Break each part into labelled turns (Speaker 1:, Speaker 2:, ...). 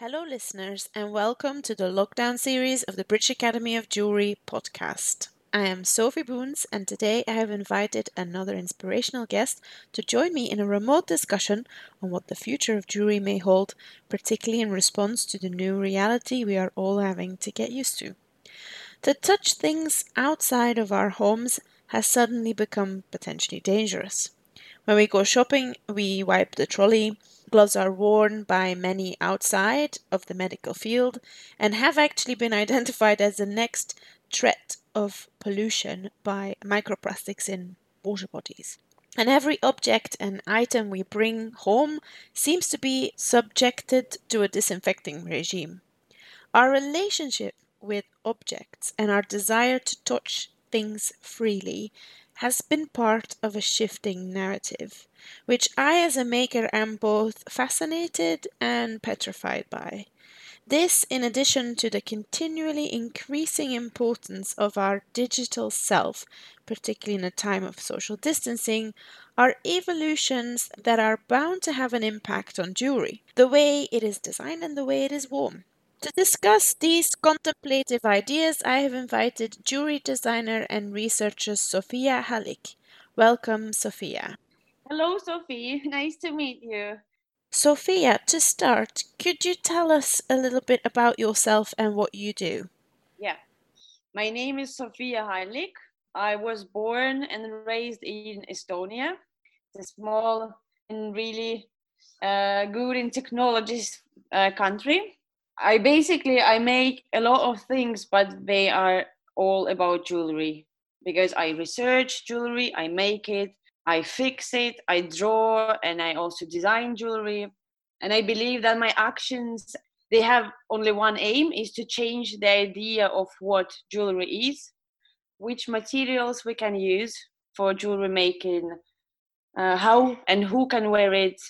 Speaker 1: Hello, listeners, and welcome to the lockdown series of the British Academy of Jewelry podcast. I am Sophie Boons, and today I have invited another inspirational guest to join me in a remote discussion on what the future of jewelry may hold, particularly in response to the new reality we are all having to get used to. To touch things outside of our homes has suddenly become potentially dangerous. When we go shopping, we wipe the trolley. Gloves are worn by many outside of the medical field and have actually been identified as the next threat of pollution by microplastics in water bodies. And every object and item we bring home seems to be subjected to a disinfecting regime. Our relationship with objects and our desire to touch things freely has been part of a shifting narrative, which I, as a maker, am both fascinated and petrified by. This, in addition to the continually increasing importance of our digital self, particularly in a time of social distancing, are evolutions that are bound to have an impact on jewelry, the way it is designed and the way it is worn. To discuss these contemplative ideas, I have invited jewelry designer and researcher Sofia Hallik. Welcome, Sofia.
Speaker 2: Hello, Sophie. Nice to meet you.
Speaker 1: Sofia, to start, could you tell us a little bit about yourself and what you do?
Speaker 2: Yeah, my name is Sofia Hallik. I was born and raised in Estonia, a small and really uh, good in technologies uh, country. I basically I make a lot of things, but they are all about jewelry because I research jewelry, I make it, I fix it, I draw, and I also design jewelry. And I believe that my actions they have only one aim is to change the idea of what jewelry is, which materials we can use for jewelry making, uh, how and who can wear it.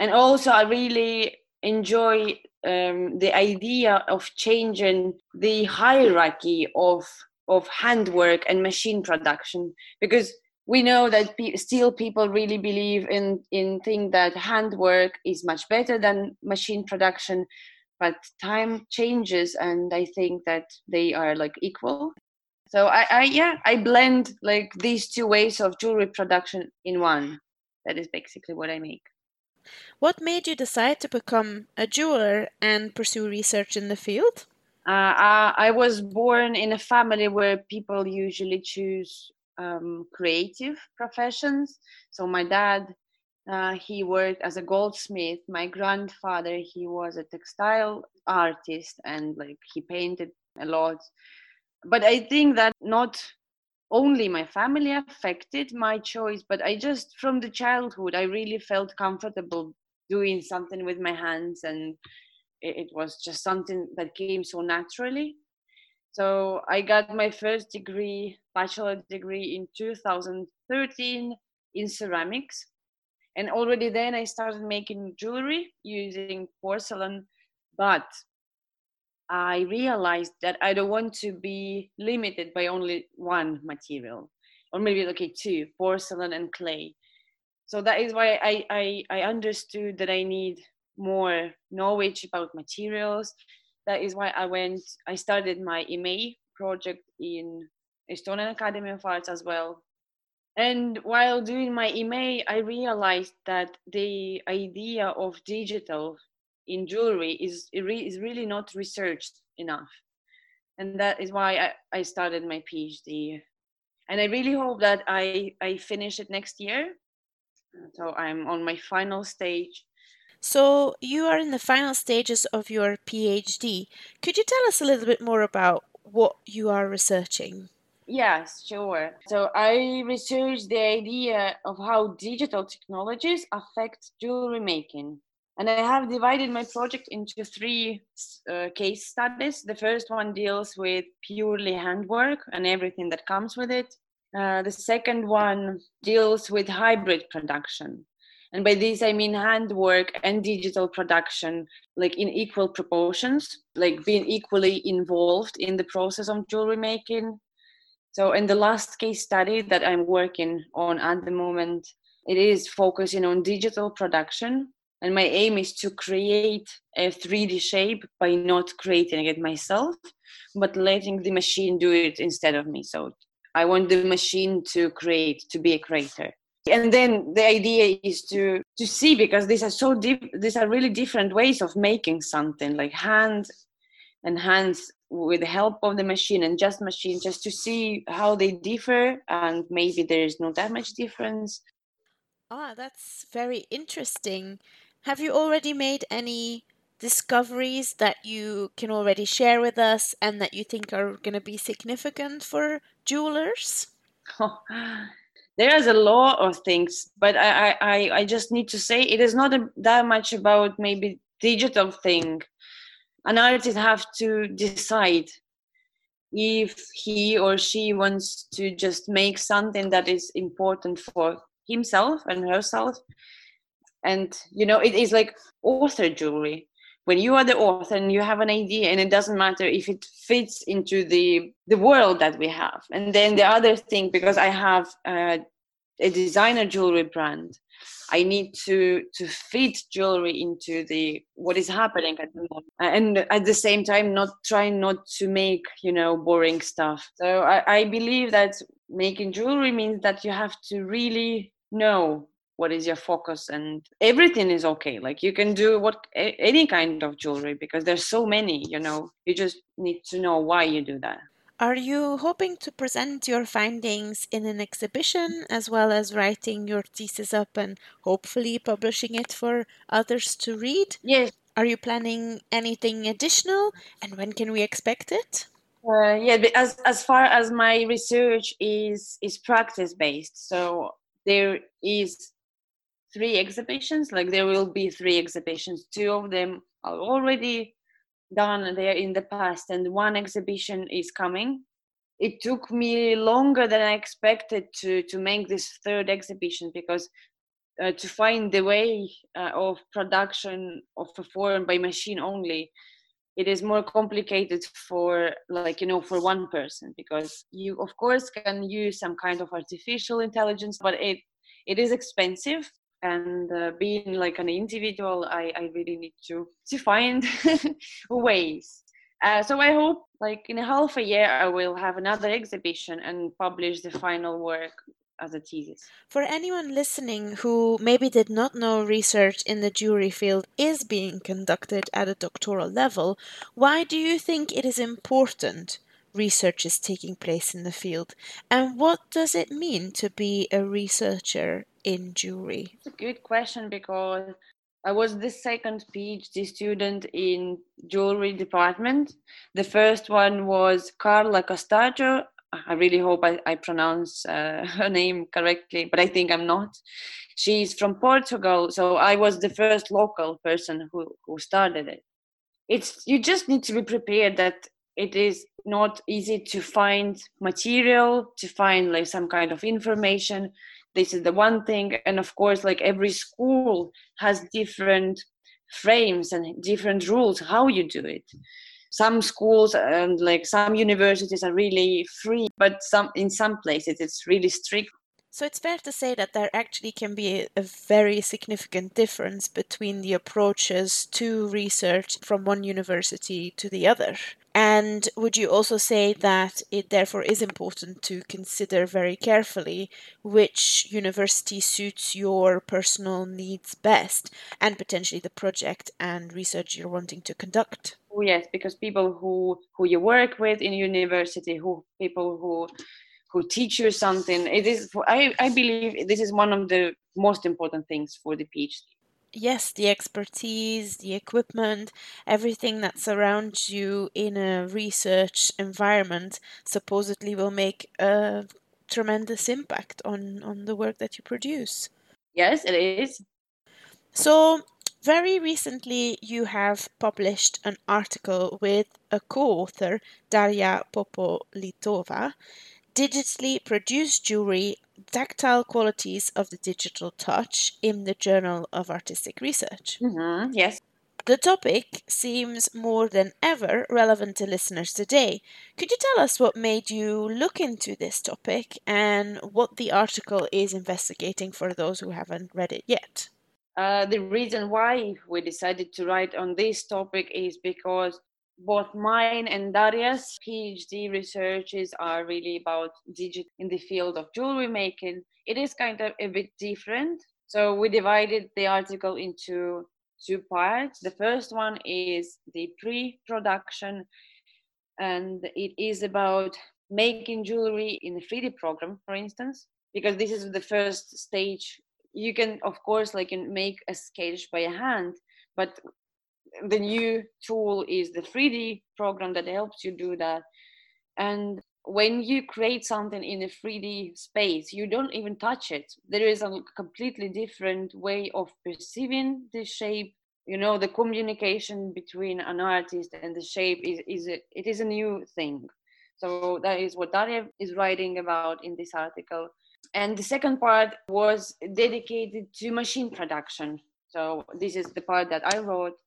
Speaker 2: And also, I really enjoy um, the idea of changing the hierarchy of of handwork and machine production. Because we know that pe- still people really believe in in think that handwork is much better than machine production but time changes and i think that they are like equal. So i, I yeah i blend like these two ways of jewelry production in one. That is basically what i make
Speaker 1: what made you decide to become a jeweler and pursue research in the field
Speaker 2: uh, I, was born in a family where people usually choose um, creative professions. So my dad, uh, he worked as a goldsmith. My grandfather, he was a textile artist and like he painted a lot. But I think that not only my family affected my choice, but I just from the childhood I really felt comfortable doing something with my hands and it, was just something that came so naturally so I got my first degree, bachelor degree in 2013 in ceramics. And already then I started making jewelry using porcelain, but I realized that I don't want to be limited by only one material, or maybe okay, two, porcelain and clay. So that is why I, I, I understood that I need more knowledge about materials that is why I went, I started my MA project in Estonian Academy of Arts as well. And while doing my MA, I realized that the idea of digital in jewelry is, is really not researched enough. And that is why I, I started my PhD. And I really hope that I, I finish it next year. So I'm on my final stage
Speaker 1: so, you are in the final stages of your PhD. Could you tell us a little bit more about what you are researching?
Speaker 2: Yes, sure. So, I researched the idea of how digital technologies affect jewelry making. And I have divided my project into three uh, case studies. The first one deals with purely handwork and everything that comes with it. Uh, the second one deals with hybrid production and by this i mean handwork and digital production like in equal proportions like being equally involved in the process of jewelry making so in the last case study that i'm working on at the moment it is focusing on digital production and my aim is to create a 3D shape by not creating it myself, but letting the machine do it instead of me. So I want the machine to create, to be a creator. And then the idea is to to see because these are so deep. These are really different ways of making something, like hand and hands with the help of the machine and just machine, just to see how they differ and maybe there is not that much difference.
Speaker 1: Ah, that's very interesting. Have you already made any discoveries that you can already share with us and that you think are going to be significant for jewelers?
Speaker 2: there is a lot of things, but I, I, I just need to say it is not a, that much about maybe digital thing. An artist have to decide if he or she wants to just make something that is important for himself and herself and you know it is like author jewelry. When you are the author and you have an idea and it doesn't matter if it fits into the the world that we have. And then the other thing because i have uh, a designer jewelry brand i need to to fit jewelry into the what is happening at the moment. And at the same time not trying not to make you know boring stuff. So i, I believe that making jewelry means that you have to really know what is your focus and everything is okay like you can do what any kind of jewelry because there's so many you know you just need to know why you do that
Speaker 1: are you hoping to present your findings in an exhibition as well as writing your thesis up and hopefully publishing it for others to read?
Speaker 2: Yes.
Speaker 1: Are you planning anything additional and when can we expect it?
Speaker 2: Uh, yeah, as as far as my research is is practice based, so there is three exhibitions like there will be three exhibitions. Two of them are already done there in the past and one exhibition is coming. It took me longer than i expected to to make this third exhibition because uh, to find the way uh, of production of a form by machine only it is more complicated for like you know for one person because you of course can use some kind of artificial intelligence but it it is expensive and uh, being like an individual i, I really need to to find ways. Uh, so i hope like in a half a year i will have another exhibition and publish the final work as a thesis.
Speaker 1: For anyone listening who maybe did not know research in the jewelry field is being conducted at a doctoral level. Why do you think it is important research is taking place in the field? And what does it mean to be a researcher in jewelry?
Speaker 2: It's a good question because I was the second PhD student in jewelry department. The first one was Carla Castiajo. I really hope I, I pronounce uh, her name correctly, but I think I'm not. She's from Portugal, so I was the first local person who, who started it. It's you just need to be prepared that it is not easy to find material, to find like some kind of information this is the one thing and of course like every school has different frames and different rules how you do it. Some schools and like some universities are really free but some in some places it's really strict
Speaker 1: so it's fair to say that there actually can be a very significant difference between the approaches to research from one university to the other. And would you also say that it therefore is important to consider very carefully which university suits your personal needs best and potentially the project and research you're wanting to conduct?
Speaker 2: Oh, yes, because people who, who you work with in university, who people who who teach you something. It is I, I believe this is one of the most important things for the phd
Speaker 1: yes the expertise the equipment everything that surrounds you in a research environment supposedly will make a tremendous impact on on the work that you produce.
Speaker 2: Yes it is.
Speaker 1: So very recently you have published an article with a co-author darja popolitova digitally produced jewelry, tactile qualities of the digital touch in the Journal of Artistic Research.
Speaker 2: Mm-hmm, yes.
Speaker 1: The topic seems more than ever relevant to listeners today. Could you tell us what made you look into this topic and what the article is investigating for those who haven't read it yet?
Speaker 2: Uh, the reason why we decided to write on this topic is because both mine and Darja's PhD researches are really about digital in the field of jewelry making. It is kind of a bit different. So we divided the article into two parts. The first one is the pre production, and it is about making jewelry in a 3D program, for instance, because this is the first stage. You can, of course, like make a sketch by hand, but the new tool is the 3D program that helps you do that. And when you create something in a 3D space, you don't even touch it. There is a completely different way of perceiving the shape. You know, the communication between an artist and the shape is, is a, it is a new thing. So that is what Darja is writing about in this article. And the second part was dedicated to machine production. So this is the part that I wrote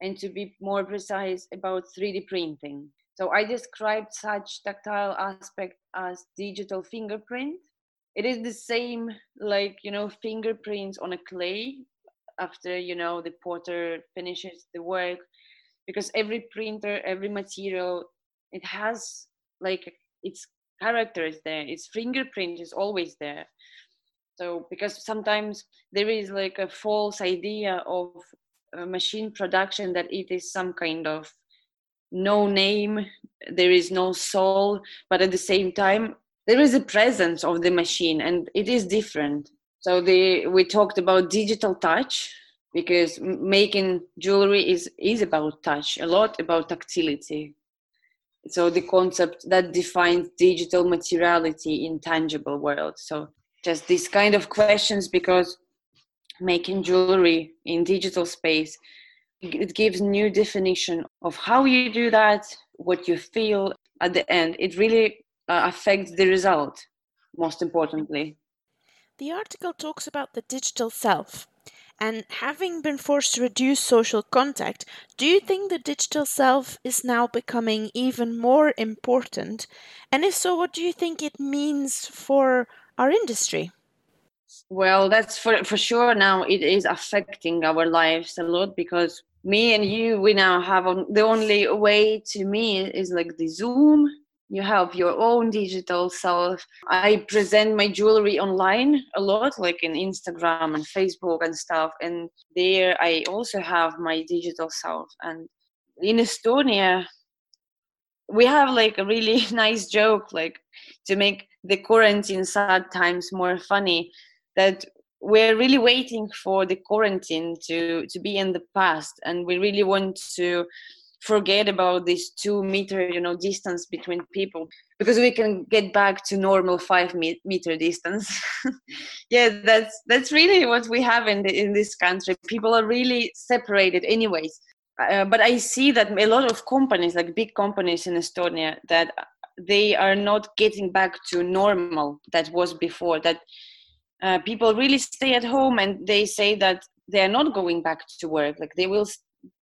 Speaker 2: and to be more precise about 3D printing. So I described such tactile aspect as digital fingerprint. It is the same like, you know, fingerprints on a clay after, you know, the potter finishes the work because every printer, every material, it has like its character is there, its fingerprint is always there. So because sometimes there is like a false idea of machine production that it is some kind of no name there is no soul but at the same time there is a presence of the machine and it is different. So the we talked about digital touch because making jewelry is is about touch a lot about tactility. So the concept that defines digital materiality in tangible world. So just these kind of questions because making jewelry in digital space it gives new definition of how you do that what you feel at the end. It really uh, affects the result most importantly.
Speaker 1: The article talks about the digital self and having been forced to reduce social contact do you think the digital self is now becoming even more important? And if so what do you think it means for our industry
Speaker 2: well, that's for for sure. Now it is affecting our lives a lot because me and you, we now have on, the only way to me is like the Zoom. You have your own digital self. I present my jewelry online a lot, like in Instagram and Facebook and stuff. And there, I also have my digital self. And in Estonia, we have like a really nice joke, like to make the quarantine sad times more funny that we're really waiting for the quarantine to to be in the past and we really want to forget about this two meter you know distance between people because we can get back to normal five meter distance. Yeah that's that's really what we have in the, in this country. People are really separated anyways. Uh, but i see that a lot of companies like big companies in estonia that they are not getting back to normal that was before that uh, people really stay at home and they say that they're not going back to work. Like they will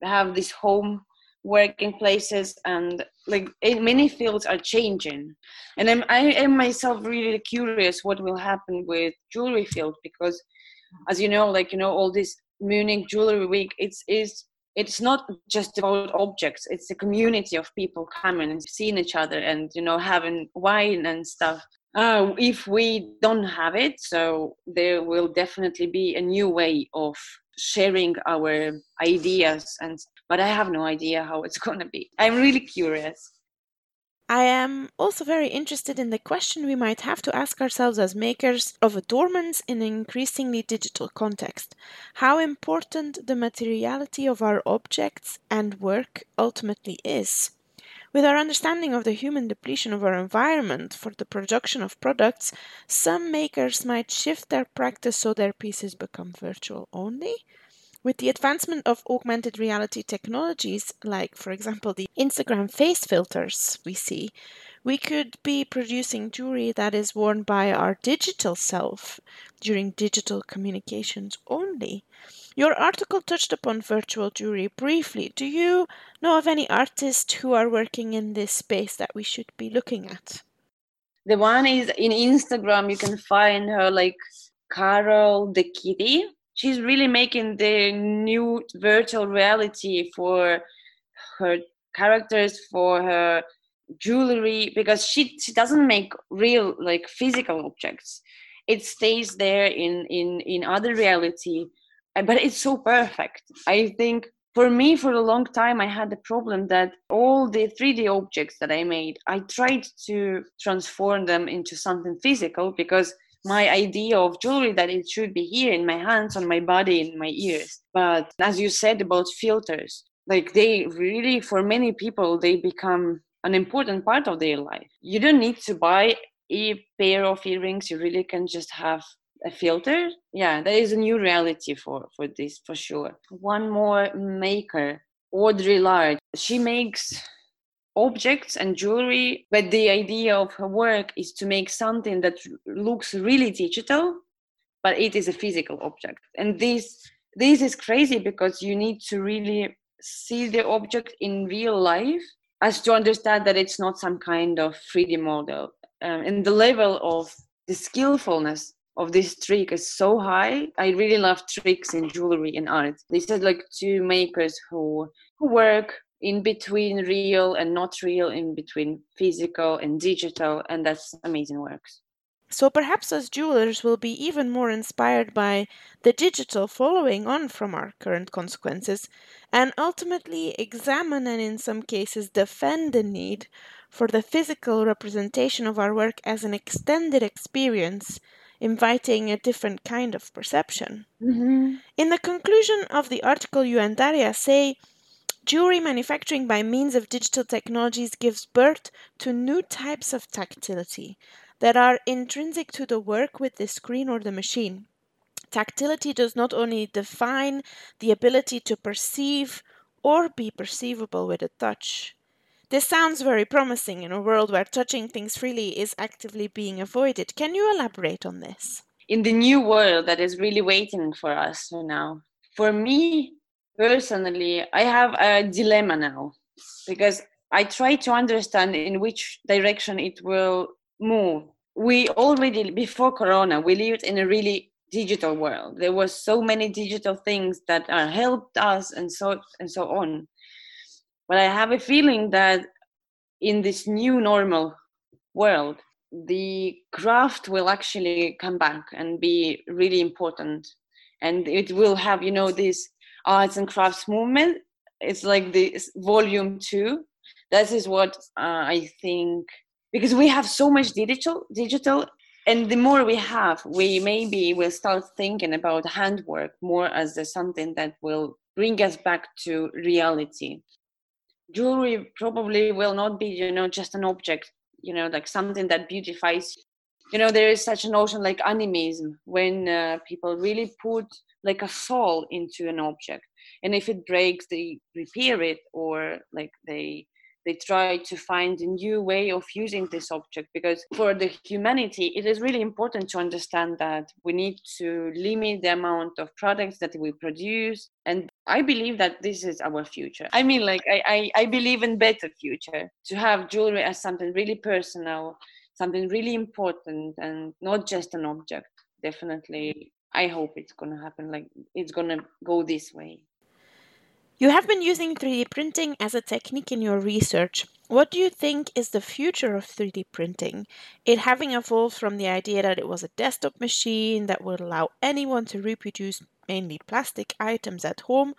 Speaker 2: have this home working places and like many fields are changing. And I'm, I am myself really curious what will happen with jewelry field because as you know like you know all this munich jewelry week it's is it's not just about objects. It's a community of people coming and seeing each other and you know having wine and stuff uh, if we don't have it, so there will definitely be a new way of sharing our ideas and but I have no idea how it's going to be. I'm really curious.
Speaker 1: I am also very interested in the question we might have to ask ourselves as makers of adornments in an increasingly digital context. How important the materiality of our objects and work ultimately is. With our understanding of the human depletion of our environment for the production of products, some makers might shift their practice so their pieces become virtual only. With the advancement of augmented reality technologies, like, for example, the Instagram face filters we see, we could be producing jewelry that is worn by our digital self during digital communications only. Your article touched upon virtual jewelry briefly. Do you know of any artists who are working in this space that we should be looking at?
Speaker 2: The one is in Instagram, you can find her like Carol the Kitty. she's really making the new virtual reality for her characters for her jewelry because she she doesn't make real like physical objects it stays there in in in other reality but it's so perfect. I think for me for a long time i had the problem that all the 3d objects that i made i tried to transform them into something physical because my idea of jewelry that it should be here in my hands on my body in my ears. But as you said about filters like they really for many people they become an important part of their life. You don't need to buy a pair of earrings. You really can just have a filter? Yeah there is a new reality for for this for sure. One more maker audrey lorde she makes objects and jewelry but the idea of her work is to make something that looks really digital but it is a physical object. And this this is crazy because you need to really see the object in real life as to understand that it's not some kind of 3d model. Um, and the level of the skillfulness of this trick is so high i really love tricks in jewelry and art these are like two makers who who work in between real and not real, in between physical and digital, and that's amazing works.
Speaker 1: So perhaps as jewelers will be even more inspired by the digital following on from our current consequences and ultimately examine and in some cases defend the need for the physical representation of our work as an extended experience inviting a different kind of perception. Mm-hmm. In the conclusion of the article you and Darja say Jewelry manufacturing by means of digital technologies gives birth to new types of tactility that are intrinsic to the work with the screen or the machine. Tactility does not only define the ability to perceive or be perceivable with a touch. This sounds very promising in a world where touching things freely is actively being avoided. Can you elaborate on this?
Speaker 2: In the new world that is really waiting for us now, for me, personally i have a dilemma now because i try to understand in which direction it will move we already before corona we lived in a really digital world there were so many digital things that helped us and so and so on but i have a feeling that in this new normal world the craft will actually come back and be really important. And it will have you know this arts and crafts movement. It's like this volume two. That is what uh, i think because we have so much digital digital. And the more we have we maybe will start thinking about handwork more as something that will bring us back to reality jewelry probably will not be you know just an object you know like something that beautifies you. Know there is such a notion like animism when uh, people really put like a soul into an object. And if it breaks they repair it or like they they try to find a new way of using this object because for the humanity it is really important to understand that we need to limit the amount of products that we produce. And i believe that this is our future. I mean like i i, I believe in better future to have jewelry as something really personal something really important and not just an object. Definitely i hope it's gonna happen like it's gonna go this way
Speaker 1: you have been using 3D printing as a technique in your research. What do you think is the future of 3D printing? It having evolved from the idea that it was a desktop machine that would allow anyone to reproduce mainly plastic items at home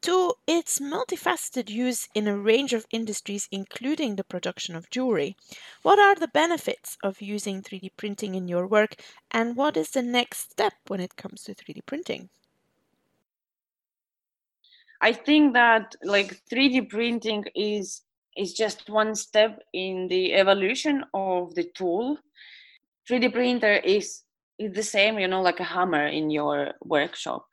Speaker 1: to its multifaceted use in a range of industries, including the production of jewelry. What are the benefits of using 3D printing in your work, and what is the next step when it comes to 3D printing?
Speaker 2: I think that like 3D printing is is just one step in the evolution of the tool. 3D printer is is the same, you know, like a hammer in your workshop.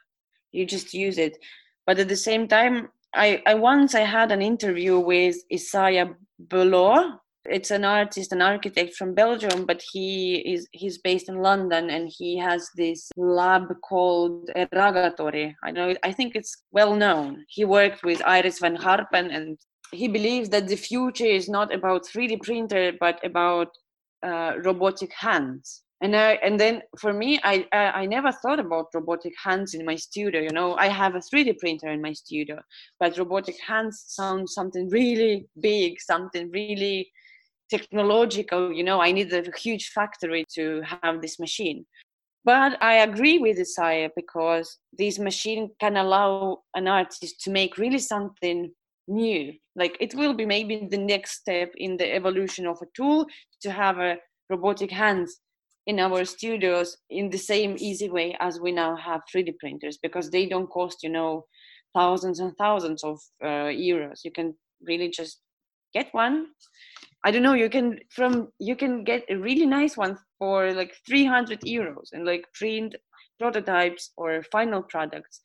Speaker 2: You just use it. But at the same time, I, I once I had an interview with Isaiah Belor, it's an artist an architect from belgium but he is he's based in london and he has this lab called Erragatory i know i think it's well known. He worked with iris van herpen and he believes that the future is not about 3d printer but about uh, robotic hands. And I, and then for me I, I i never thought about robotic hands in my studio you know. I have a 3d printer in my studio but robotic hands sound something really big something really technological you know i need a huge factory to have this machine. But i agree with Isaiah because this machine can allow an artist to make really something new. Like it will be maybe the next step in the evolution of a tool to have a robotic hands in our studios in the same easy way as we now have 3d printers because they don't cost you know thousands and thousands of uh, euros. You can really just get one i don't know you can from you can get a really nice one for like 300 euros and like print prototypes or final products.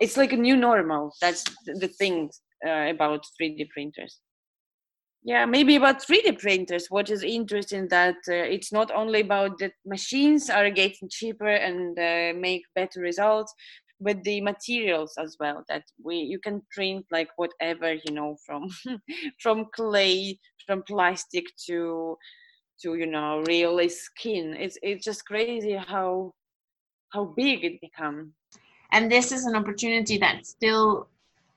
Speaker 2: It's like a new normal. That's the thing uh, about 3d printers. Yeah maybe about 3d printers. What is interesting that uh, it's not only about the machines are getting cheaper and uh, make better results but the materials as well that we you can print like whatever you know from from clay from plastic to to you know real skin. It's it's just crazy how how big it become.
Speaker 1: And this is an opportunity that's still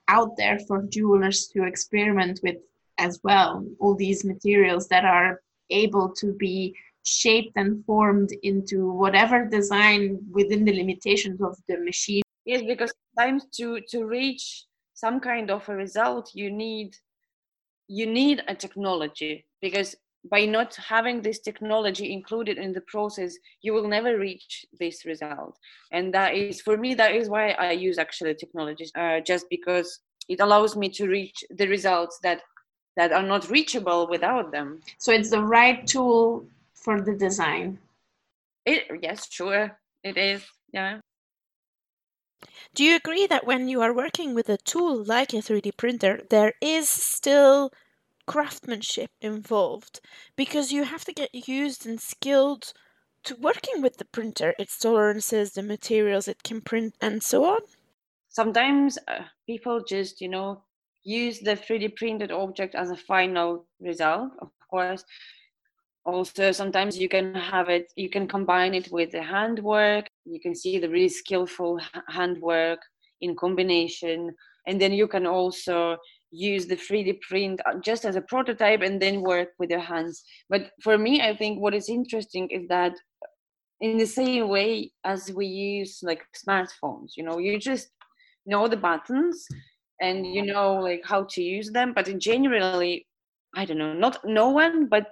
Speaker 1: out there for jewelers to experiment with as well. All these materials that are able to be shaped and formed into whatever design within the limitations of the machine.
Speaker 2: Yes because sometimes to to reach some kind of a result you need you need a technology because by not having this technology included in the process you will never reach this result and that is for me that is why i use actually technologies uh, just because it allows me to reach the results that that are not reachable without them.
Speaker 1: So it's the right tool for the design.
Speaker 2: It, yes, sure, it is. Yeah.
Speaker 1: Do you agree that when you are working with a tool like a 3D printer, there is still craftsmanship involved because you have to get used and skilled to working with the printer, its tolerances, the materials it can print, and so on?
Speaker 2: Sometimes uh, people just, you know, use the 3D printed object as a final result, of course. Also, sometimes you can have it, you can combine it with the handwork. You can see the really skillful handwork in combination. And then you can also use the 3D print uh, just as a prototype and then work with your hands. But for me, I think what is interesting is that in the same way as we use like smartphones, you know, you just know the buttons and you know like how to use them but in generally i don't know not no one but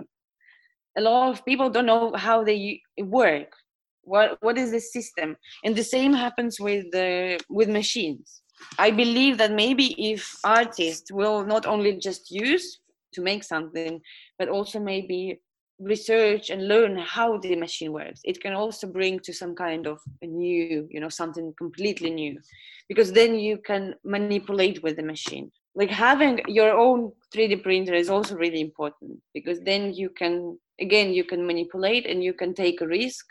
Speaker 2: a lot of people don't know how they work what what is the system? And the same happens with the with machines. I believe that maybe if artists will not only just use to make something but also maybe research and learn how the machine works. It can also bring to some kind of a new you know something completely new. Because then you can manipulate with the machine. Like having your own 3d printer is also really important. Because then you can again you can manipulate and you can take a risk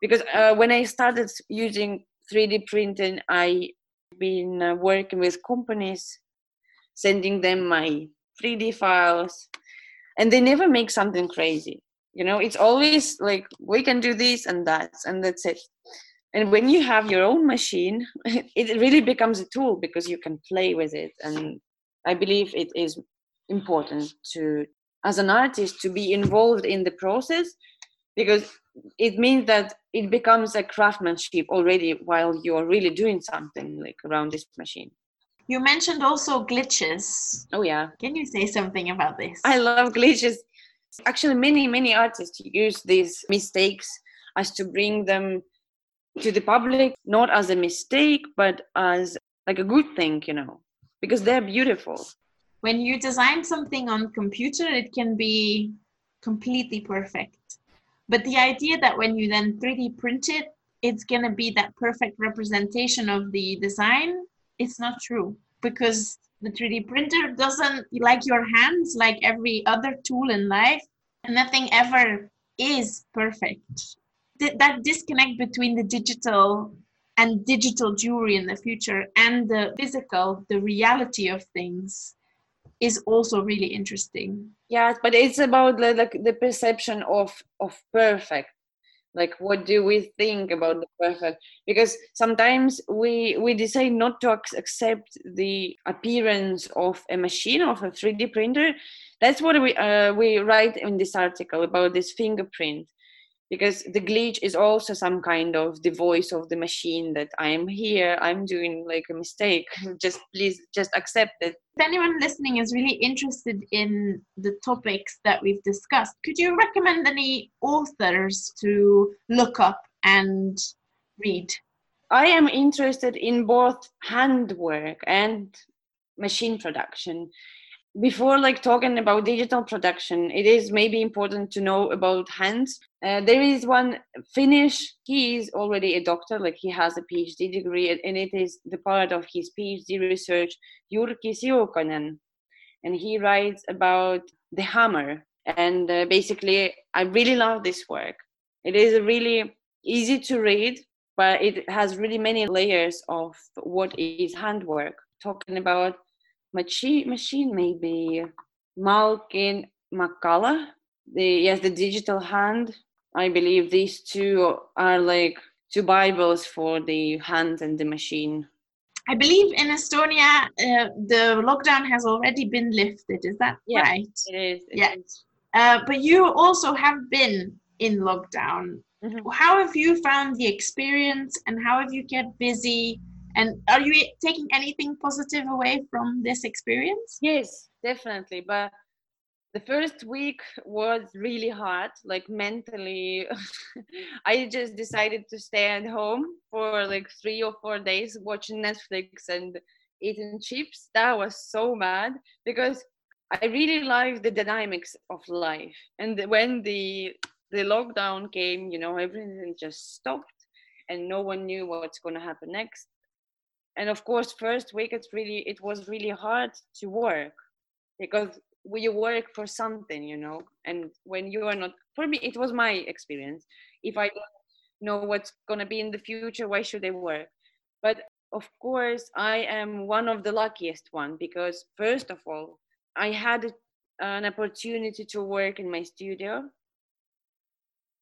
Speaker 2: because uh, when i started using 3d printing I've been uh, working with companies sending them my 3d files and they never make something crazy. You know it's always like we can do this and that and that's it. And when you have your own machine it really becomes a tool because you can play with it. And i believe it is important to as an artist to be involved in the process because it means that it becomes a craftsmanship already while you're really doing something like around this machine.
Speaker 1: You mentioned also glitches.
Speaker 2: Oh yeah.
Speaker 1: Can you say something about this?
Speaker 2: I love glitches. Actually many many artists use these mistakes as to bring them to the public not as a mistake but as like a good thing you know because they're beautiful.
Speaker 1: When you design something on computer it can be completely perfect but the idea that when you then 3d print it it's going to be that perfect representation of the design it's not true. Because the 3d printer doesn't like your hands like every other tool in life nothing ever is perfect. Th- that disconnect between the digital and digital jewelry in the future and the physical, the reality of things is also really interesting.
Speaker 2: Yeah, but it's about the, the, the perception of of perfect. like what do we think about the perfect because sometimes we we decide not to accept the appearance of a machine of a 3d printer that's what we uh, we write in this article about this fingerprint because the glitch is also some kind of the voice of the machine that i'm here i'm doing like a mistake. Mm-hmm. Just please just accept it.
Speaker 1: If anyone listening is really interested in the topics that we've discussed could you recommend any authors to look up and read?
Speaker 2: I am interested in both handwork and machine production. Before like talking about digital production it is maybe important to know about hands uh, there is one finnish he is already a doctor like he has a phd degree and it is the part of his phd research jyrki siukonen. And he writes about the hammer. And uh, basically i really love this work. It is really easy to read but it has really many layers of what is handwork. Talking about machine machine maybe. Malcolm McCullough. The yes, the digital hand. I believe these two are like two bibles for the hand and the machine.
Speaker 1: I believe in Estonia, uh, the lockdown has already been lifted. Is that
Speaker 2: yeah,
Speaker 1: right?
Speaker 2: It is.
Speaker 1: It yeah. Is. Uh, but you also have been in lockdown. Mm-hmm. How have you found the experience and how have you kept busy and are you taking anything positive away from this experience?
Speaker 2: Yes, definitely. But the first week was really hard, like mentally. I just decided to stay at home for like three or four days watching Netflix and eating chips. That was so bad because I really like the dynamics of life. And when the the lockdown came, you know, everything just stopped and no one knew what's going to happen next and of course first week it's really it was really hard to work because we work for something you know and when you are not for me it was my experience. If i don't know what's going to be in the future why should i work? But of course i am one of the luckiest one because first of all i had an opportunity to work in my studio.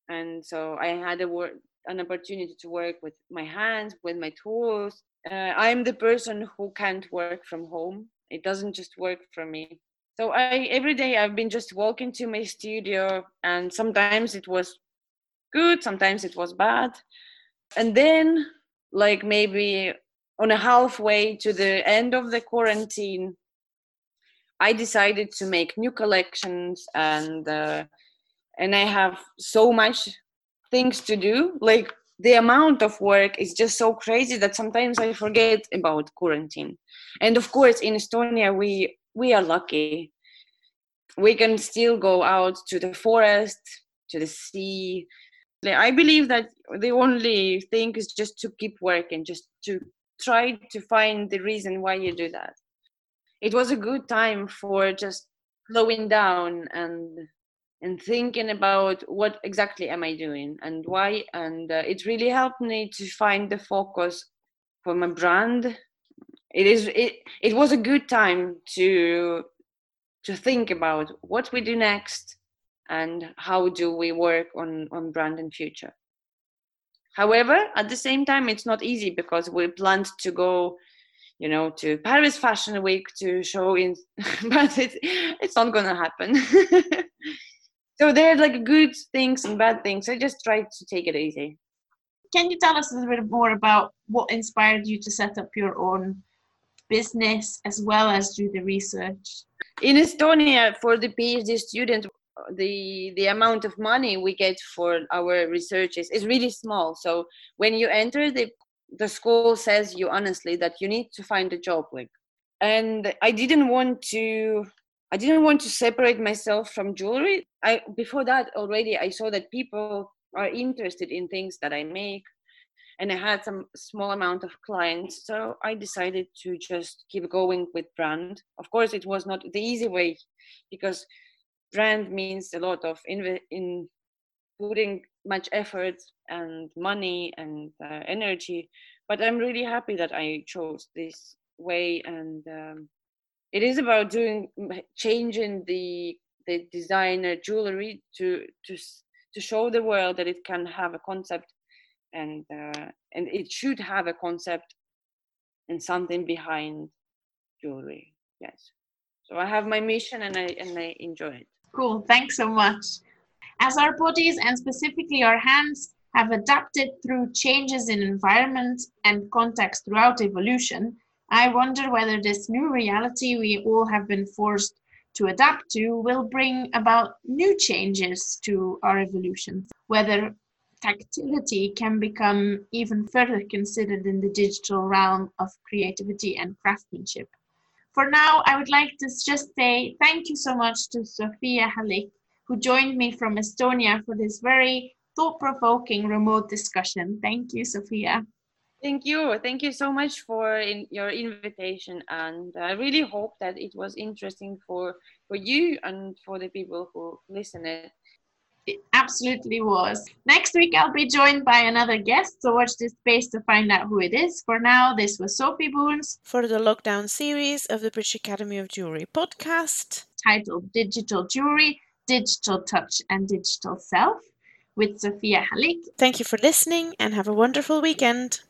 Speaker 2: And so i had a work an opportunity to work with my hands with my tools. Uh, i'm the person who can't work from home. It doesn't just work for me so i every day i've been just walking to my studio and sometimes it was good sometimes it was bad and then like maybe on a halfway to the end of the quarantine i decided to make new collections and uh, and i have so much things to do like the amount of work is just so crazy that sometimes I forget about quarantine. And of course, in Estonia, we we are lucky. We can still go out to the forest, to the sea. I believe that the only thing is just to keep working, just to try to find the reason why you do that. It was a good time for just slowing down and and thinking about what exactly am I doing and why. And uh, it really helped me to find the focus for my brand. It is it it was a good time to to think about what we do next and how do we work on on brand and future. However, at the same time, it's not easy because we planned to go you know to paris fashion week to show in but it, it's not gonna happen so there are like good things and bad things. I just try to take it easy.
Speaker 1: Can you tell us a little bit more about what inspired you to set up your own business as well as do the research?
Speaker 2: In Estonia, for the PhD student, the the amount of money we get for our researches is really small. So when you enter the the school says you honestly that you need to find a job like and i didn't want to I didn't want to separate myself from jewelry. I before that already I saw that people are interested in things that I make and I had some small amount of clients. So I decided to just keep going with brand. Of course, it was not the easy way because brand means a lot of in, in putting much effort and money and uh, energy. But I'm really happy that I chose this way and um, it is about doing changing the the designer jewelry to to to show the world that it can have a concept and uh, and it should have a concept and something behind jewelry yes. So i have my mission and i and i enjoy it.
Speaker 3: Cool thanks so much. As our bodies and specifically our hands have adapted through changes in environment and context throughout evolution i wonder whether this new reality we all have been forced to adapt to will bring about new changes to our evolution whether tactility can become even further considered in the digital realm of creativity and craftsmanship. For now, I would like to just say thank you so much to Sofia Hallik, who joined me from Estonia for this very thought provoking remote discussion. Thank you, Sofia.
Speaker 2: Thank you. Thank you so much for in your invitation. And I really hope that it was interesting for, for you and for the people who listen it.
Speaker 3: It absolutely was. Next week, I'll be joined by another guest, so watch this space to find out who it is. For now, this was Sophie Boons
Speaker 1: for the lockdown series of the British Academy of Jewelry podcast
Speaker 3: titled Digital Jewelry, Digital Touch, and Digital Self with Sofia Hallik.
Speaker 1: Thank you for listening and have a wonderful weekend.